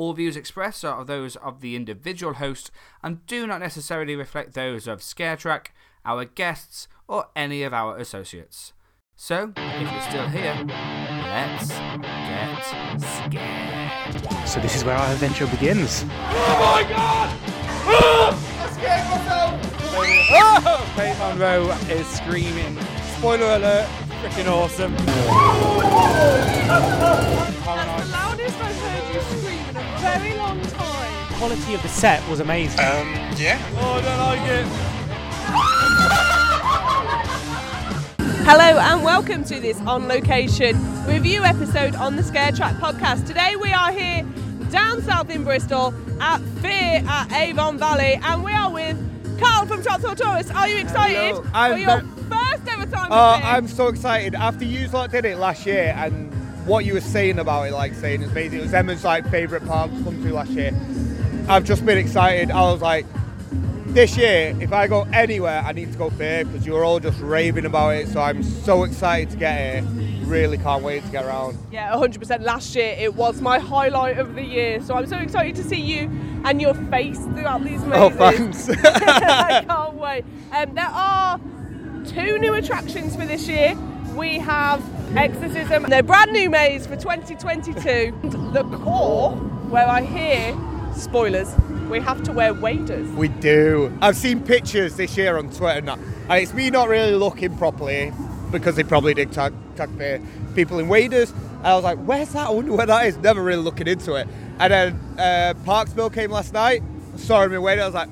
All views expressed are those of the individual host and do not necessarily reflect those of ScareTrack, our guests, or any of our associates. So, if you're still here, let's get scared. So this is where our adventure begins. Oh! My god! Ah! I scared myself! Faith Monroe is screaming. Spoiler alert, freaking awesome. Very long time. quality of the set was amazing. Um, yeah. oh, I don't like it. Hello and welcome to this on location review episode on the Scare Track podcast. Today we are here down south in Bristol at Fear at Avon Valley and we are with Carl from Transport Tourist. Are you excited Hello, I'm your ve- first ever time Oh, at I'm so excited. After you lot did it last year and what you were saying about it, like saying it's amazing, it was Emma's like favourite park to come to last year. I've just been excited. I was like, this year, if I go anywhere, I need to go fair because you were all just raving about it. So I'm so excited to get here. Really can't wait to get around. Yeah, 100%. Last year it was my highlight of the year, so I'm so excited to see you and your face throughout these mazes. Oh, thanks. I can't wait. Um, there are two new attractions for this year. We have Exorcism, they're brand new maze for 2022. The core, where I hear spoilers, we have to wear waders. We do. I've seen pictures this year on Twitter, and, and it's me not really looking properly because they probably did tag, tag people in waders. And I was like, "Where's that? I wonder where that is." Never really looking into it. And then uh, Parksville came last night. Saw him in waders. I was like,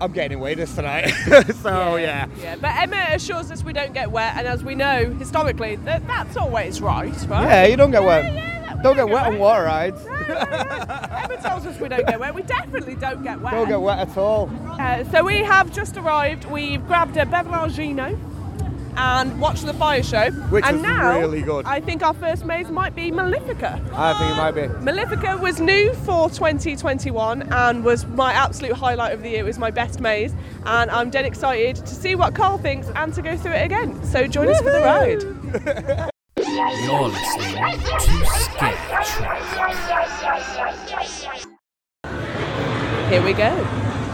"I'm getting in waders tonight." so yeah. Yeah, but Emma assures us we don't get wet, and as we know historically, that, that's always right, right? Yeah, you don't get wet. Yeah, yeah, we don't get wet on water rides. Emma tells us we don't get wet. We definitely don't get wet. don't get wet at all. Uh, so we have just arrived. We've grabbed a Beveragino and watched the fire show. Which and was now, really good. I think our first maze might be Malefica. I think it might be. Malefica was new for 2021 and was my absolute highlight of the year. It was my best maze, and I'm dead excited to see what Carl thinks and to go through it again. So join us for the ride. You're listening to Scare Track. Here we go.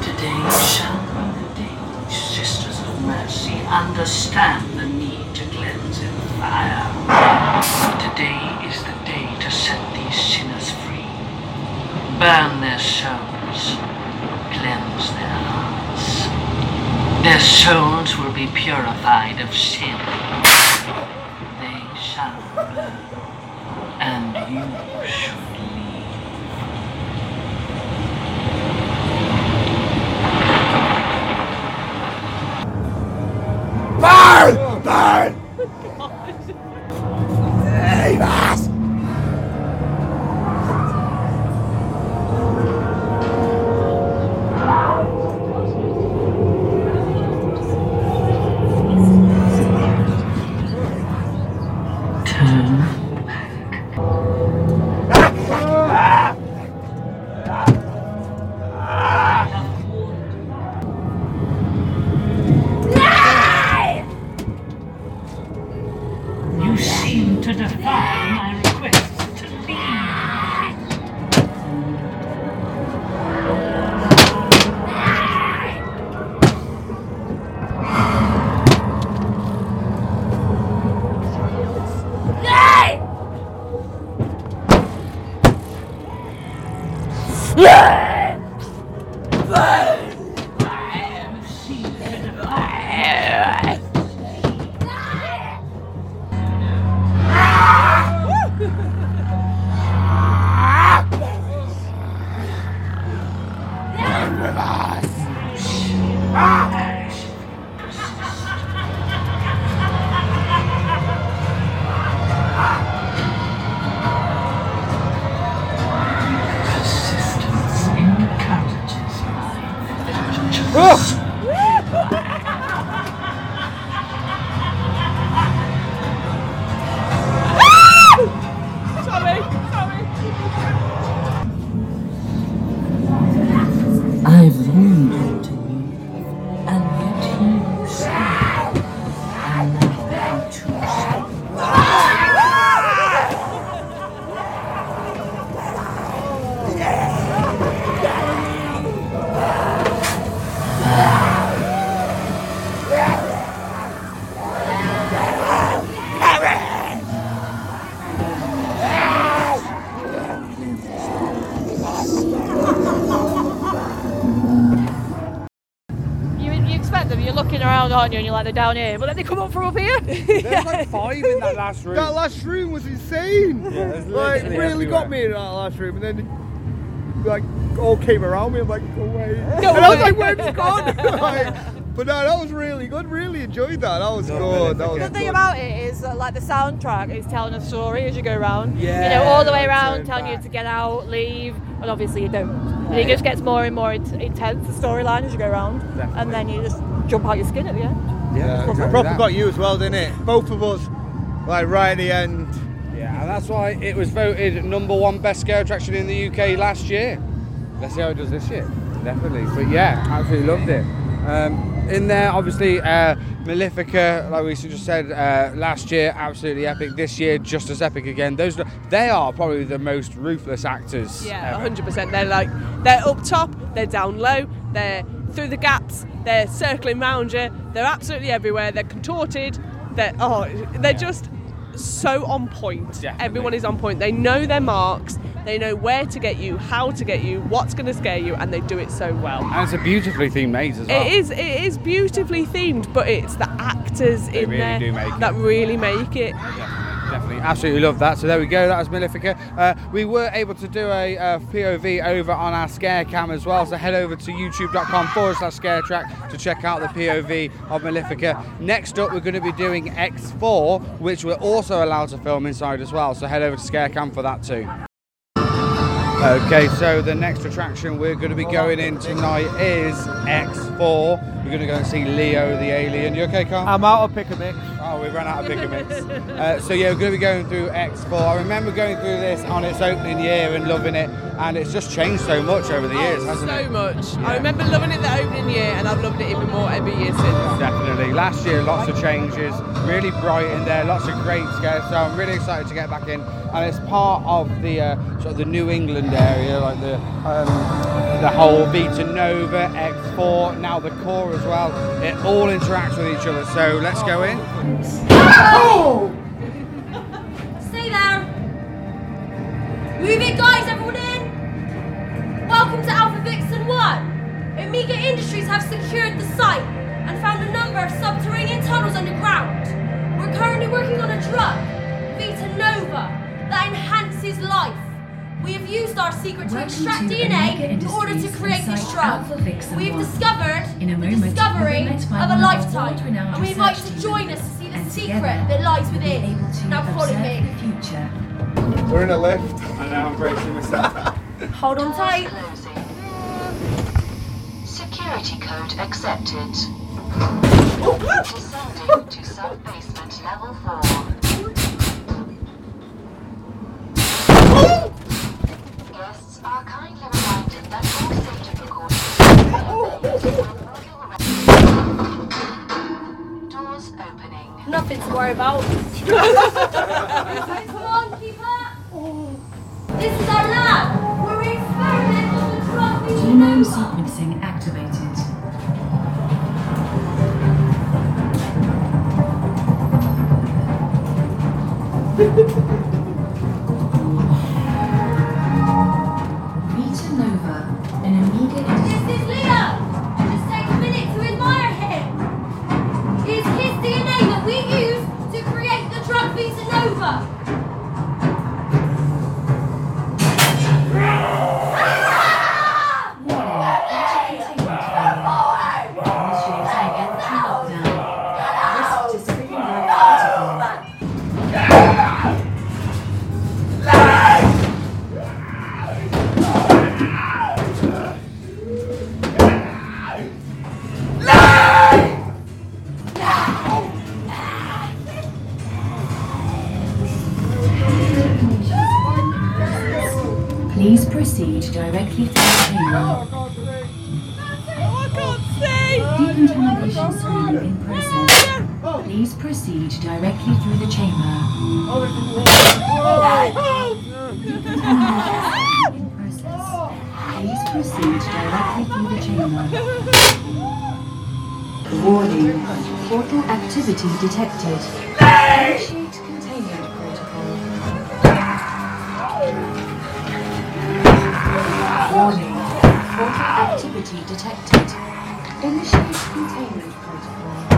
Today shall be the day sisters of mercy understand the need to cleanse in fire. Today is the day to set these sinners free. Burn their souls, cleanse their hearts. Their souls will be purified of sin. They shall burn, and you should looking you? And you're like, they're down here, but then they come up from up here. There's like five in that last room. That last room was insane. there's like literally really got me in that last room, and then like all came around me. I'm like, go away. Go and I was away. like, where's it gone? like, but no, that was really good. Really enjoyed that. That was good. That was The thing about it is that, like, the soundtrack is telling a story as you go around. Yeah, You know, all the way around, turn telling you to get out, leave, and obviously you don't. And it just gets more and more intense, the storyline, as you go around. Definitely. And then you just jump out your skin at the end. Yeah, exactly Proper that. got you as well, didn't it? Both of us, like right at the end. Yeah, and that's why it was voted number one best scare attraction in the UK last year. Let's see how it does this year. Definitely. But yeah, absolutely loved it. Um, in there, obviously, uh, Malefica, like we just said uh, last year, absolutely epic. This year, just as epic again. Those they are probably the most ruthless actors. Yeah, 100%. They're like, they're up top, they're down low, they're through the gaps, they're circling round you, they're absolutely everywhere, they're contorted, they're, oh, they're just so on point. Definitely. Everyone is on point. They know their marks, they know where to get you, how to get you, what's going to scare you, and they do it so well. And it's a beautifully themed maze as well. It is. It is beautifully themed, but it's the actors in really there make it. that really make it. Definitely, absolutely love that. So there we go. That was Malefica. Uh, we were able to do a uh, POV over on our scare cam as well. So head over to youtube.com forward slash scare track to check out the POV of Malefica. Next up, we're going to be doing X4, which we're also allowed to film inside as well. So head over to scare cam for that too. Okay, so the next attraction we're going to be going in tonight is X4. We're going to go and see Leo the alien. You okay, Carl? I'm out of pick a mix. Oh, we ran out of bigger mix. Uh, so yeah, we're going to be going through X4. I remember going through this on its opening year and loving it, and it's just changed so much over the years, hasn't so it? much. Yeah. I remember loving it the opening year, and I've loved it even more every year since. Definitely. Last year, lots of changes, really bright in there, lots of great scares. So I'm really excited to get back in, and it's part of the uh, sort of the New England area, like the um, the whole Vita Nova, X4, now the core as well. It all interacts with each other. So let's go in. Oh! Stay there. Move it, guys, everyone in. Welcome to Alpha Vixen 1. Amiga Industries have secured the site and found a number of subterranean tunnels underground. We're currently working on a drug, Vita Nova, that enhances life. We have used our secret to Welcome extract to DNA in order to create this site drug. We've discovered In a the moment, discovery you'll be of a one of our lifetime, and we invite you to join us to see the secret that lies within. able to Now follow observe me. the future. We're in a lift. I know I'm bracing myself. Hold on tight. Security code accepted. Descending to sub-basement level 4. Nothing to worry about. Come on, keep up. This is our lab, we experiment on the drug Genome sequencing activated. Please proceed directly through the chamber. I can't see. Decontamination screening in process. Please proceed directly through the chamber. Decontamination in process. Please proceed directly through the chamber. Warning. Portal activity detected. Warning. Portal activity detected. Initiate containment protocol.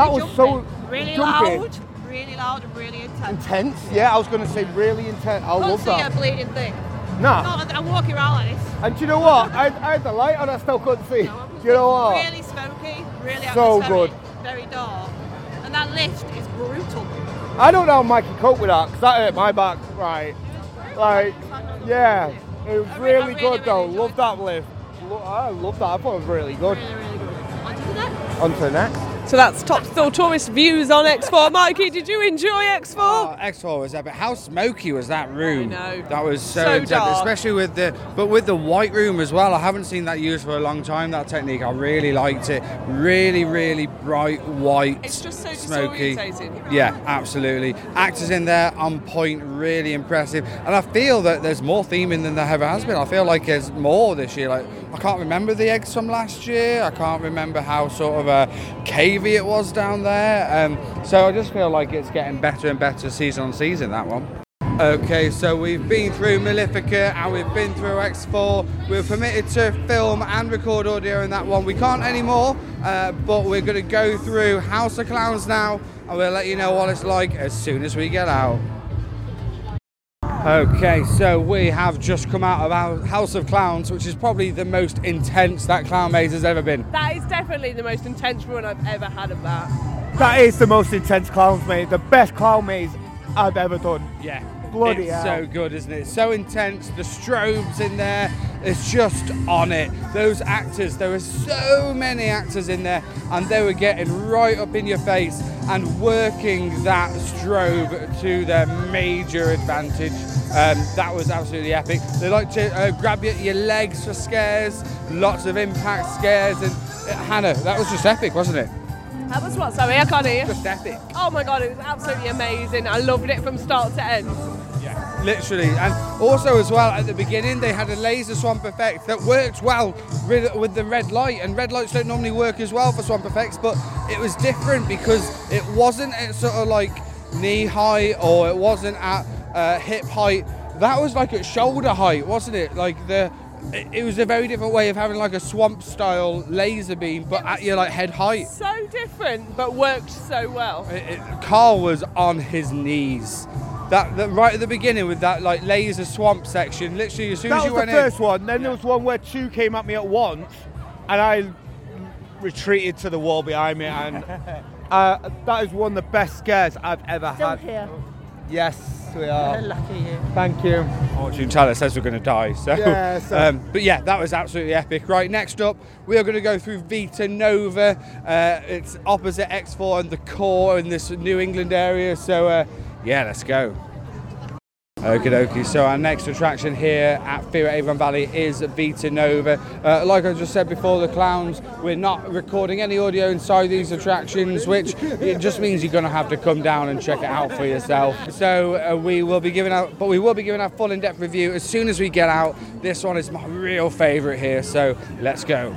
That was so really jumpy. loud, really loud and really intense. Intense? Yeah, I was going to say really intense. I Can't love see a that. bleeding thing. Nah. No, I'm walking around like this. And do you know what? I, I had the light on, I still couldn't see. Do you know what? Really smoky, really So good. very dark. And that lift is brutal. I don't know how Mike can cope with that because that hurt my back. Right. Like, yeah. It was really, good though. Love that lift. I love that. I thought it was really good. Really, On to the next. So that's top still tourist views on X4. Mikey, did you enjoy X4? Oh, X4 was epic. How smoky was that room? I know. That was so, So intense, dark. especially with the but with the white room as well. I haven't seen that used for a long time. That technique, I really liked it. Really, really bright white, It's just so smoky. disorientating. Yeah, oh. absolutely. Actors in there on point, really impressive. And I feel that there's more theming than there ever has been. I feel like there's more this year. Like I can't remember the eggs from last year. I can't remember how sort of uh, cavey it was down there. Um, so I just feel like it's getting better and better season on season. That one. Okay, so we've been through Malefica and we've been through X4. We were permitted to film and record audio in that one. We can't anymore, uh, but we're going to go through House of Clowns now and we'll let you know what it's like as soon as we get out. Okay, so we have just come out of our House of Clowns, which is probably the most intense that Clown Maze has ever been. That is definitely the most intense run I've ever had of that. That is the most intense clown maze, the best clown maze I've ever done. Yeah. Bloody it's hell. so good, isn't it? So intense. The strobes in there. It's just on it. Those actors, there were so many actors in there, and they were getting right up in your face and working that strobe to their major advantage. Um, that was absolutely epic. They like to uh, grab your, your legs for scares, lots of impact scares, and uh, Hannah, that was just epic, wasn't it? That was what? Sorry, I can't hear. Just epic. Oh my god, it was absolutely amazing. I loved it from start to end. Literally, and also as well at the beginning they had a laser swamp effect that worked well with, the red light, and red lights don't normally work as well for swamp effects, but it was different because it wasn't at sort of like knee height or it wasn't at uh, hip height. That was like at shoulder height, wasn't it? Like the it, it was a very different way of having like a swamp style laser beam, but at your like head height. So different, but worked so well. It- it- Carl was on his knees. That, that right at the beginning with that like laser swamp section. Literally, as soon That as was the first in, one. Then there was one where two came at me at once, and I retreated to the wall behind me, and uh, that is one of the best scares I've ever Still had. here. Yes, we are. Lucky you. Thank you. fortune teller says we're going to die. So, Yeah, so- um, but yeah, that was absolutely epic. Right, next up, we are going to go through Vita Nova. Uh, it's opposite X4 and the core in this New England area. So, uh, yeah, let's go. Okie dokie. So our next attraction here at Fear Avon Valley is Vita Nova. Uh, like I just said before, the clowns, we're not recording any audio inside these attractions, which it just means you're going to have to come down and check it out for yourself. So uh, we will be giving out, but we will be giving our full in-depth review as soon as we get out. This one is my real favourite here, so let's go.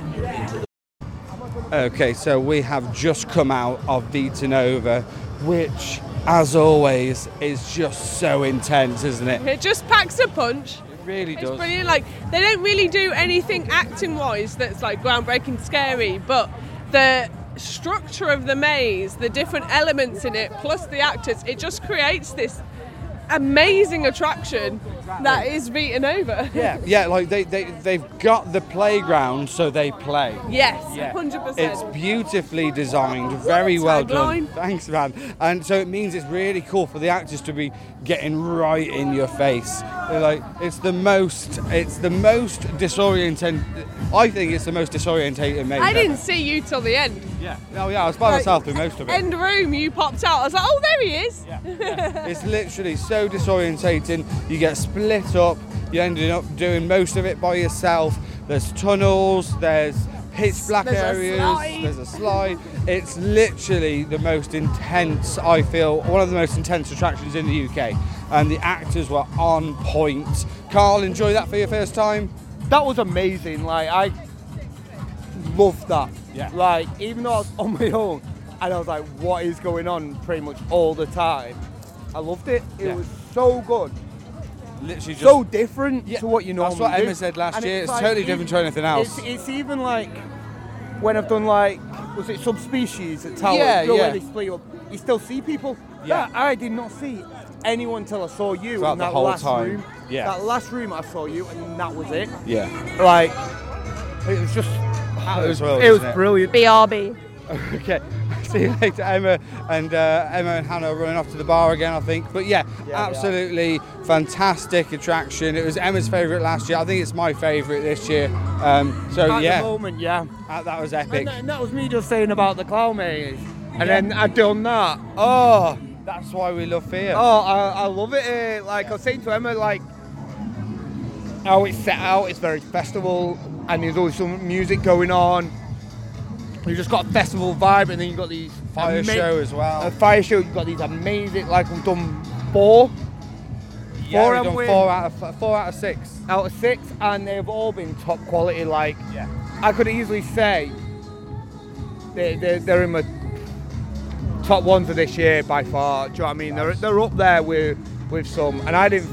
Okay, so we have just come out of Vita Nova, which, as always, is just so intense, isn't it? It just packs a punch. It really It's does. brilliant. Like they don't really do anything acting wise that's like groundbreaking scary, but the structure of the maze, the different elements in it, plus the actors, it just creates this amazing attraction that is beaten over. Yeah, yeah, like they, they, they've got the playground, so they play. Yes, Yeah. hundred It's beautifully designed, very well done. Thanks, man. And so it means it's really cool for the actors to be getting right in your face. They're like it's the most, it's the most disorienting. I think it's the most disorientating maze. I ever. didn't see you till the end. Yeah. Oh yeah, I was by Like, myself through most of it. End room, you popped out. I was like, oh, there he is. Yeah. It's literally so disorientating. You get split up. You ended up doing most of it by yourself. There's tunnels. There's pitch black There's areas. slide. There's a slide. It's literally the most intense. I feel one of the most intense attractions in the UK, and the actors were on point. Carl, enjoy that for your first time. that was amazing. Like I loved that. Yeah. Like even though I was on my own, and I was like, what is going on? Pretty much all the time. I loved it. It Yeah. was so good. Literally just. so different Yeah, to what you that's normally what do. Emma said last And year. It's totally different to anything else. It's, it's even like when I've done like was it subspecies at Tower? Yeah, you yeah. Where they split up. You still see people. Yeah. That I did not see anyone until I saw you Throughout in the that whole last time. room. Yeah. That last room I saw you, and that was it. yeah. Like it was just. It was well, it was it? brilliant. BRB. Okay. See you later, Emma. And uh, Emma and Hannah are running off to the bar again, I think. But yeah, Yeah, absolutely fantastic attraction. It was Emma's favourite last year. I think it's my favourite this year. Um, so At yeah, the moment, yeah. uh, that was And epic. that, and that was me just saying about the clown maze, and then I'd done that. Oh, That's why we love Fear. Oh, I, I love it. eh, like I was saying to Emma, like how it's set out, it's very festival, and there's always some music going on. You've just got a festival vibe, and then you've got these Fire ama- show as well. A fire show. You've got these amazing, like we've done four yeah, four we've done four out of four out of six. out of six, and they've all been top quality. Like Yeah. I could easily say they, they, they're in my top ones of this year by far. Do you know what I mean? They're, they're up there with with some, and I didn't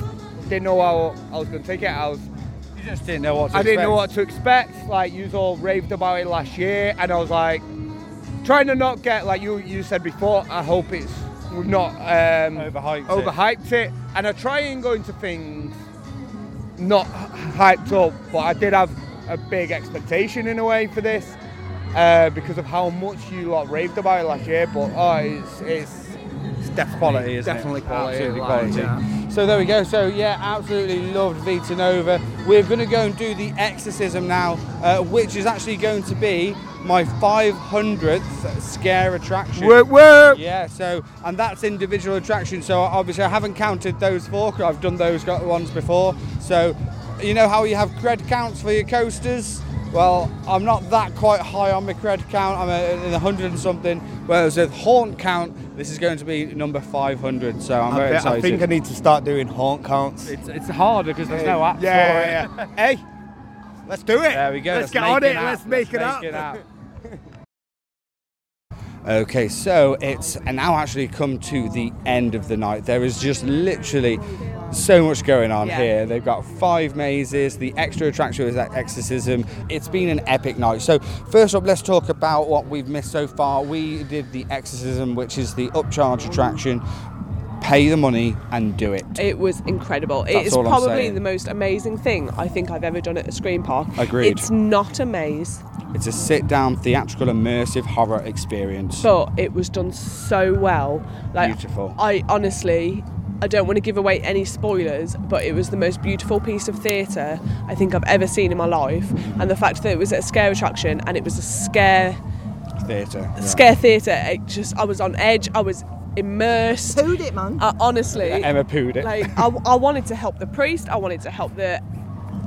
didn't know how I was going to take it. I was You just didn't know what to I didn't know expect. what to expect. Like you all raved about it last year, and I was like trying to not get like you you said before. I hope it's we've not um, Overhyped it. overhyped it. and I try and go into things not hyped up, but I did have a big expectation in a way for this uh, because of how much you lot raved about it last year. But oh, it's, it's definitely quality, isn't definitely it? quality. Absolutely quality. yeah. So there we go. So yeah, absolutely loved Vita Nova. We're going to go and do the exorcism now, uh, which is actually going to be my 500th scare attraction. Work, work. Yeah, so and that's individual attraction. So obviously I haven't counted those four 'cause I've done those got ones before. So you know how you have cred counts for your coasters. Well, I'm not that quite high on my cred count. I'm uh, in the hundred and something. Whereas with haunt count, this is going to be number 500. So I'm I, very thi- I think I need to start doing haunt counts. it's, it's harder because there's no app yeah, for it. yeah, yeah. hey, let's do it. There we go. Let's, get on an it. app. Let's make it up. out. Okay, so it's now actually come to the end of the night. There is just literally so much going on Yeah. here. They've got five mazes, the extra attraction is that exorcism. It's been an epic night. So, first up, let's talk about what we've missed so far. We did the exorcism, which is the upcharge attraction. Pay the money and do it. It was incredible. it That's is all I'm probably the most amazing thing I think I've ever done at a scream park. Agreed. It's not a maze, It's a sit down, theatrical, immersive horror experience. but it was done so well. Like Beautiful. I honestly I don't want to give away any spoilers, but it was the most beautiful piece of theatre I think I've ever seen in my life. And the fact that it was at a scare attraction and it was a scare Theatre. scare theatre, it just I was on edge. I was immersed. Pooed it, man. Uh, honestly, Emma pooed it. like I, I wanted to help the priest. I wanted to help the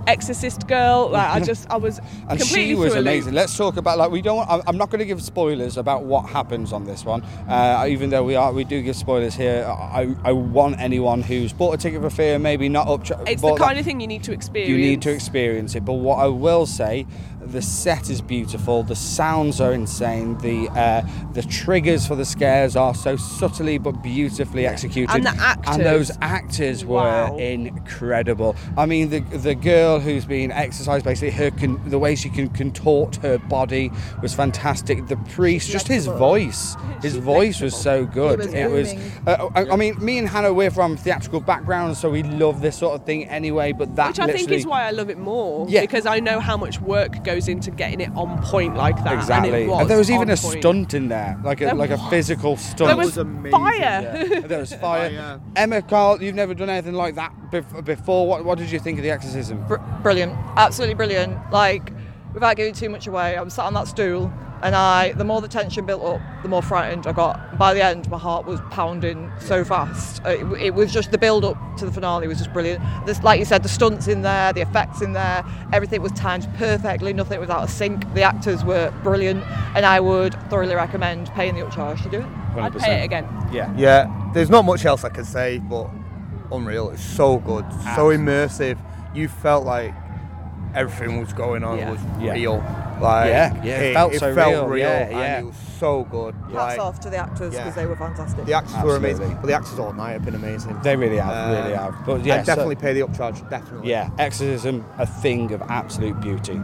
exorcist girl. Like I just, I was and completely she was loop. amazing. Let's talk about like we don't. Want, I'm- not going to give spoilers about what happens on this one, uh, even though we are we do give spoilers here. I, I want anyone who's bought a ticket for fear, maybe not up. It's the bought that- kind of thing you need to experience. you need to experience it. But what I will say, the set is beautiful. The sounds are insane. The uh, the triggers for the scares are so subtly but beautifully executed. And the actors. And those actors were Wow. incredible. I mean, the the girl who's been exercised, basically her con- the way she can contort her body was fantastic. The priest, just his voice, his voice was so good. was it was. Uh, I, I mean, me and Hannah, we're from theatrical backgrounds, so we love this sort of thing anyway. But that Which I think is why I love it more. Yeah. Because I know how much work goes into getting it on point like that. Exactly. And, it was there was even a point. stunt in there, like a There like a physical stunt. There was, was amazing, fire. Yeah. there was oh, fire. Emma, Carl, you've never done anything like that before. What, what did you think of the exorcism? Br- brilliant, absolutely brilliant. Like, without giving too much away, I'm sat on that stool, and I, the more the tension built up, the more frightened I got. By the end, my heart was pounding so fast. It, it was just the build up to the finale was just brilliant. This, like you said, the stunts in there, the effects in there, everything was timed perfectly. Nothing was out of sync. The actors were brilliant, and I would thoroughly recommend paying the upcharge to do it. I'd pay it again. Yeah. Yeah, there's not much else I can say, but unreal. It's so good, so immersive. You felt like everything was going on Yeah. was Yeah. real. Like Yeah, yeah, it felt so real, yeah, and yeah. it was so good. Hats like off to the actors because yeah. they were fantastic. the actors were amazing, but the actors all night have been amazing. They really have, Uh, really have. But yeah, I'd so- definitely pay the upcharge. Definitely. Yeah, exorcism, a thing of absolute beauty.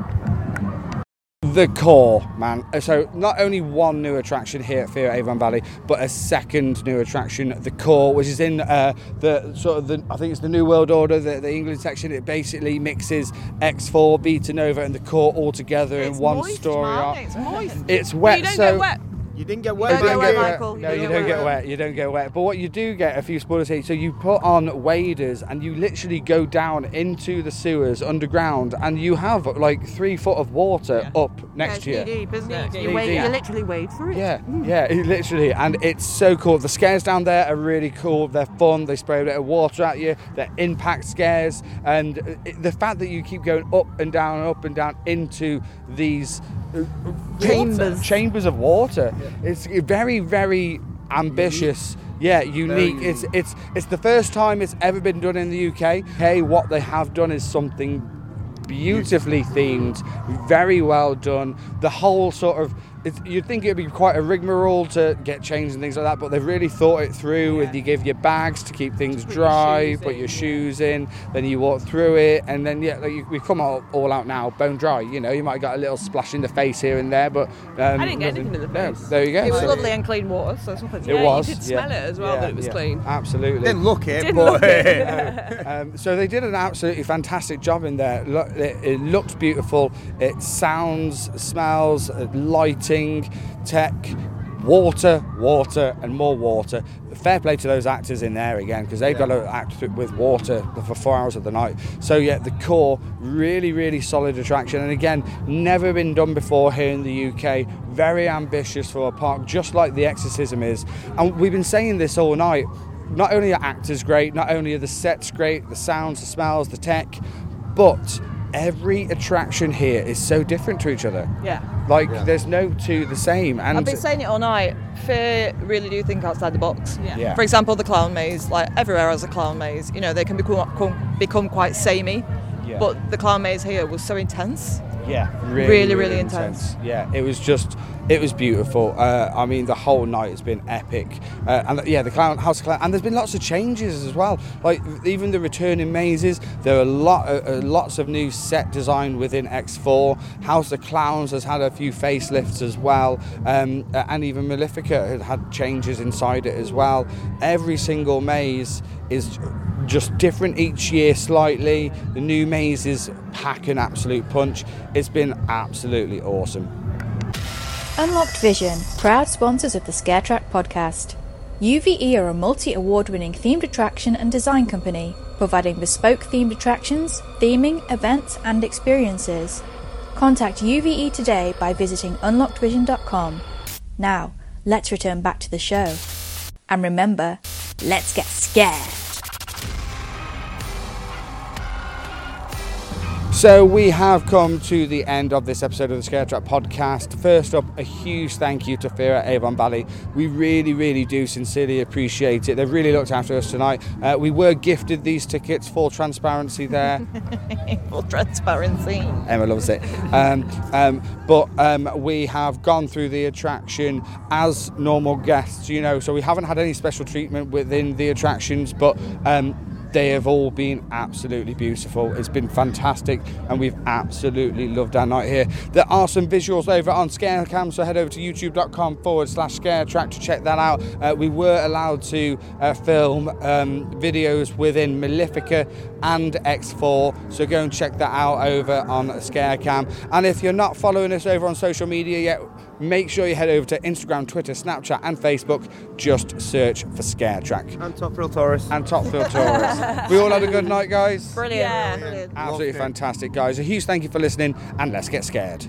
The core, man. So not only one new attraction here at Fear Avon Valley, but a second new attraction, the core, which is in uh, the sort of the I think it's the New World Order, the, the England section. It basically mixes X4, Vita Nova, and the core all together in one moist, story arc. It's moist. It's wet, you don't so get wet. You didn't get You wet. don't get wet. Michael. No, You you don't don't get get wet. You don't get wet. But what you do get, a few spoilers here. So you put on waders and you literally go down into the sewers underground, and you have like three foot of water up next to yeah, you. it's knee deep, isn't it? You, wade, Knee you literally wade through it. Yeah, hmm. yeah, it literally, and it's so cool. The scares down there are really cool. They're fun. They spray a bit of water at you. They're impact scares, and it, the fact that you keep going up and down and up and down into these Chambers. chambers of water. It's very, very ambitious. Yeah, unique. It's it's it's the first time it's ever been done in the UK. Hey, what they have done is something beautifully themed, very well done. The whole sort of it's, you'd think it'd be quite a rigmarole to get changed and things like that, but they've really thought it through. With you give your bags to keep things Put dry, shoes put in, your yeah. shoes in, then you walk through it, and then yeah, like you, we come all, all out now, bone dry. You know, you might have got a little splash in the face here and there, but um, I didn't get nothing- anything in the no, there you go. It was So- lovely and clean water, so it's nothing. It Yeah, you was. did yeah. smell it as well, Yeah, that it was yeah, clean. Absolutely. Didn't look it, Didn't but look it. Um, so they did an absolutely fantastic job in there. Look, it, it looked beautiful. It sounds, smells, uh, tech, water, water, and more water. Fair play to those actors in there again because they've got to act with water for four hours of the night. So yeah, the core really, really solid attraction, and again, never been done before here in the UK. Very ambitious for a park, just like the Exorcism is. And we've been saying this all night not only are actors great, not only are the sets great, the sounds, the smells, the tech, but every attraction here is so different to each other. Yeah. Like there's no two the same. And I've been saying it all night. Fear really do think outside the box. Yeah. Yeah. For example, the clown maze. Like everywhere has a clown maze. You know, they can become become quite samey. Yeah. But the clown maze here was so intense. Yeah, Really, really intense. Yeah, it was just, it was beautiful. Uh, I mean, the whole night has been epic. Uh, and yeah, the clown house of clown, and there's been lots of changes as well. Like even the returning mazes, there are a lot, uh, uh, lots of new set design within X4. House of Clowns has had a few facelifts as well, um, uh, and even Malefica had had changes inside it as well. Every single maze is just different each year slightly. The new mazes pack an absolute punch. It's been absolutely awesome. Unlocked Vision, proud sponsors of the Scare Track podcast. UVE are a multi award winning themed attraction and design company, providing bespoke themed attractions, theming, events, and experiences. Contact UVE today by visiting unlockedvision.com. Now, let's return back to the show. And remember, let's get scared. So we have come to the end of this episode of the Scare Track podcast. First up, a huge thank you to Fira Avon Valley. We really, really do sincerely appreciate it. They've really looked after us tonight. Uh, we were gifted these tickets, full transparency there. Full transparency. Emma loves it. Um, um, but um, we have gone through the attraction as normal guests, you know, so we haven't had any special treatment within the attractions, but um, they have all been absolutely beautiful. It's been fantastic, and we've absolutely loved our night here. There are some visuals over on Scarecam, so head over to youtube.com forward slash scaretrack to check that out. Uh, we were allowed to uh, film um, videos within Malefica and X4, so go and check that out over on Scarecam. And if you're not following us over on social media yet, make sure you head over to Instagram, Twitter, Snapchat, and Facebook. Just search for Scare Track. And Top Thrill Taurus. And Top Thrill Taurus. we all had a good night, guys. Brilliant. Brilliant. Absolutely fantastic, guys. A huge thank you for listening, and let's get scared.